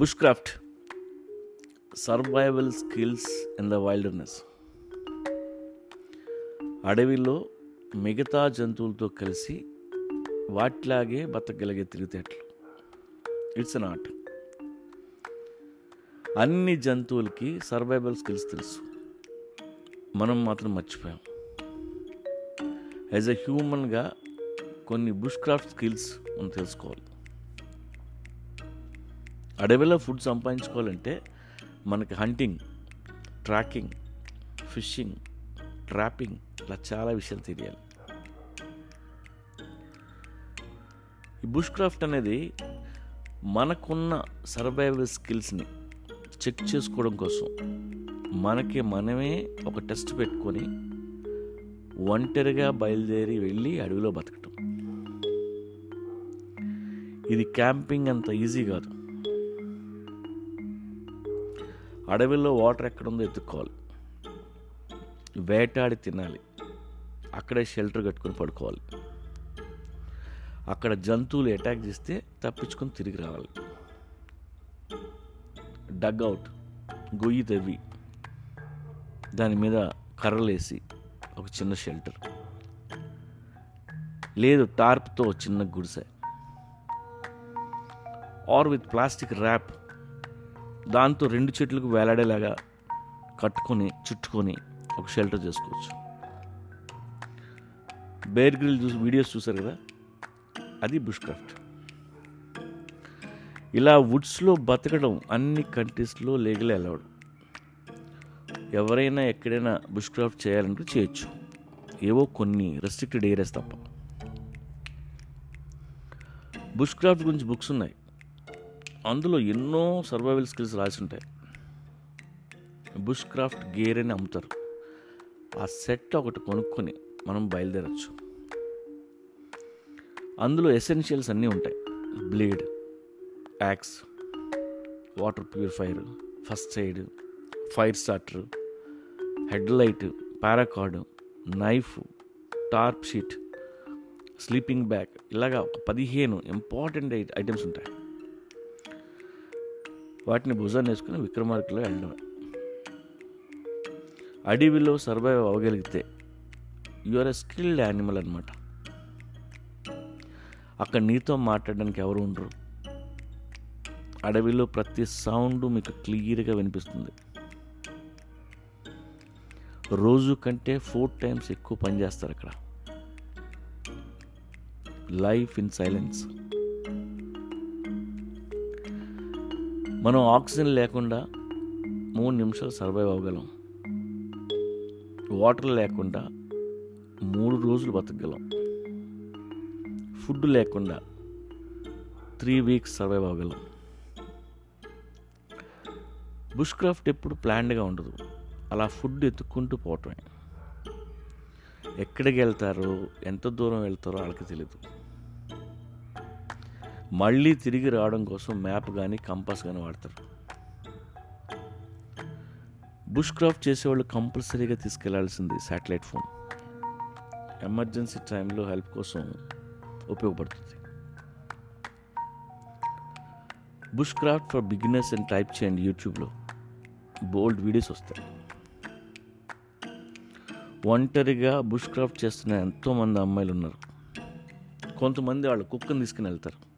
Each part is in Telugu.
Bushcraft survival skills in the wilderness అడవిలో మిగతా జంతువులతో కలిసి వాటిలాగే బతకగలిగే తెలివితేటలు ఇట్స్ అన్ ఆర్ట్ అన్ని జంతువులకి సర్వైవల్ స్కిల్స్ తెలుసు. మనం మాత్రం మర్చిపోయాం. యాజ్ ఎ హ్యూమన్గా కొన్ని బుష్ క్రాఫ్ట్ స్కిల్స్ మనం తెలుసుకోవాలి. అడవిలో ఫుడ్ సంపాదించుకోవాలంటే మనకి హంటింగ్ ట్రాకింగ్ ఫిషింగ్ ట్రాపింగ్ ఇలా చాలా విషయాలు తెలియాలి. ఈ బుష్ క్రాఫ్ట్ అనేది మనకున్న సర్వైవల్ స్కిల్స్ని చెక్ చేసుకోవడం కోసం మనకి మనమే ఒక టెస్ట్ పెట్టుకొని ఒంటరిగా బయలుదేరి వెళ్ళి అడవిలో బతకటం. ఇది క్యాంపింగ్ అంత ఈజీ కాదు. అడవిలో వాటర్ ఎక్కడుందో ఎత్తుక్కోవాలి. వేటాడి తినాలి. అక్కడే షెల్టర్ కట్టుకొని పడుకోవాలి. అక్కడ జంతువులు అటాక్ చేస్తే తప్పించుకొని తిరిగి రావాలి. డగ్ అవుట్ గొయ్యి తవ్వి. దాని మీద కర్రలేసి ఒక చిన్న షెల్టర్. లేదు టార్ప్తో చిన్న గుడిసె. ఆర్ విత్ ప్లాస్టిక్ ర్యాప్ దాంతో రెండు చెట్లకు వేలాడేలాగా కట్టుకొని చుట్టుకొని ఒక షెల్టర్ చేసుకోవచ్చు. బేర్ గ్రిల్ చూసి వీడియోస్ చూసారు కదా? అది బుష్ క్రాఫ్ట్ ఇలా వుడ్స్లో బతకడం అన్ని కంట్రీస్లో లీగల్ అలౌడ్. ఎవరైనా ఎక్కడైనా బుష్ క్రాఫ్ట్ చేయాలంటే చేయొచ్చు. ఏవో కొన్ని రెస్ట్రిక్టెడ్ ఏరియాస్ తప్ప. బుష్ క్రాఫ్ట్ గురించి బుక్స్ ఉన్నాయి. అందులో ఎన్నో సర్వైవల్ స్కిల్స్ రాసి ఉంటాయి బుష్ క్రాఫ్ట్ గేర్ అని అమ్ముతారు. ఆ సెట్ ఒకటి కొనుక్కొని మనం బయలుదేరచ్చు. అందులో ఎసెన్షియల్స్ అన్నీ ఉంటాయి. Blade axe water purifier first aid fire starter headlight paracord knife tarp sheet sleeping bag ఇలాగా ఒక పదిహేను ఇంపార్టెంట్ ఐటమ్స్ ఉంటాయి. వాటిని భుజాన్ని వేసుకుని విక్రమార్కులో వెళ్ళడమే. అడవిలో survive అవ్వగలిగితే you are a skilled animal అనమాట అక్కడ నీతో మాట్లాడడానికి ఎవరు ఉండరు. అడవిలో ప్రతి సౌండ్ మీకు క్లియర్గా వినిపిస్తుంది. రోజు కంటే ఫోర్ టైమ్స్ ఎక్కువ పనిచేస్తారు అక్కడ. లైఫ్ ఇన్ సైలెన్స్ మనం ఆక్సిజన్ లేకుండా మూడు నిమిషాలు సర్వైవ్ అవ్వగలం. వాటర్ లేకుండా మూడు రోజులు బతకగలం. ఫుడ్ లేకుండా త్రీ వీక్స్ సర్వైవ్ అవ్వగలం. బుష్ క్రాఫ్ట్ ఎప్పుడు ప్లాన్డ్గా ఉండదు. అలా ఫుడ్ ఎత్తుక్కుంటూ పోవటమే. ఎక్కడికి వెళ్తారో ఎంత దూరం వెళ్తారో వాళ్ళకి తెలియదు మళ్ళీ తిరిగి రావడం కోసం మ్యాప్ కానీ కంపాస్ కానీ వాడతారు. బుష్ క్రాఫ్ట్ చేసేవాళ్ళు కంపల్సరీగా తీసుకెళ్ళాల్సింది శాటిలైట్ ఫోన్. ఎమర్జెన్సీ టైంలో హెల్ప్ కోసం ఉపయోగపడుతుంది. బుష్ క్రాఫ్ట్ ఫర్ బిగినర్స్ అని టైప్ చేయండి యూట్యూబ్లో. బోల్డ్ వీడియోస్ వస్తాయి. ఒంటరిగా బుష్ క్రాఫ్ట్ చేస్తున్న ఎంతోమంది అమ్మాయిలు ఉన్నారు కొంతమంది వాళ్ళు కుక్కను తీసుకుని వెళ్తారు.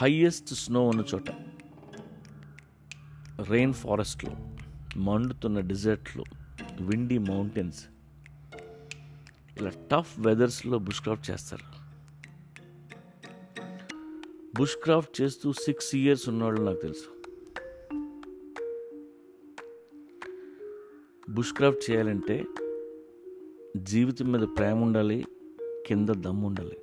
హయ్యెస్ట్ స్నో ఉన్న చోట. రెయిన్ ఫారెస్ట్లో మండుతున్న డిజర్ట్లు విండీ మౌంటైన్స్ ఇలా టఫ్ వెదర్స్లో బుష్ క్రాఫ్ట్ చేస్తారు. బుష్ క్రాఫ్ట్ చేస్తూ సిక్స్ ఇయర్స్ ఉన్నవాళ్ళు నాకు తెలుసు. బుష్ క్రాఫ్ట్ చేయాలంటే జీవితం మీద ప్రేమ ఉండాలి కింద దమ్ము ఉండాలి.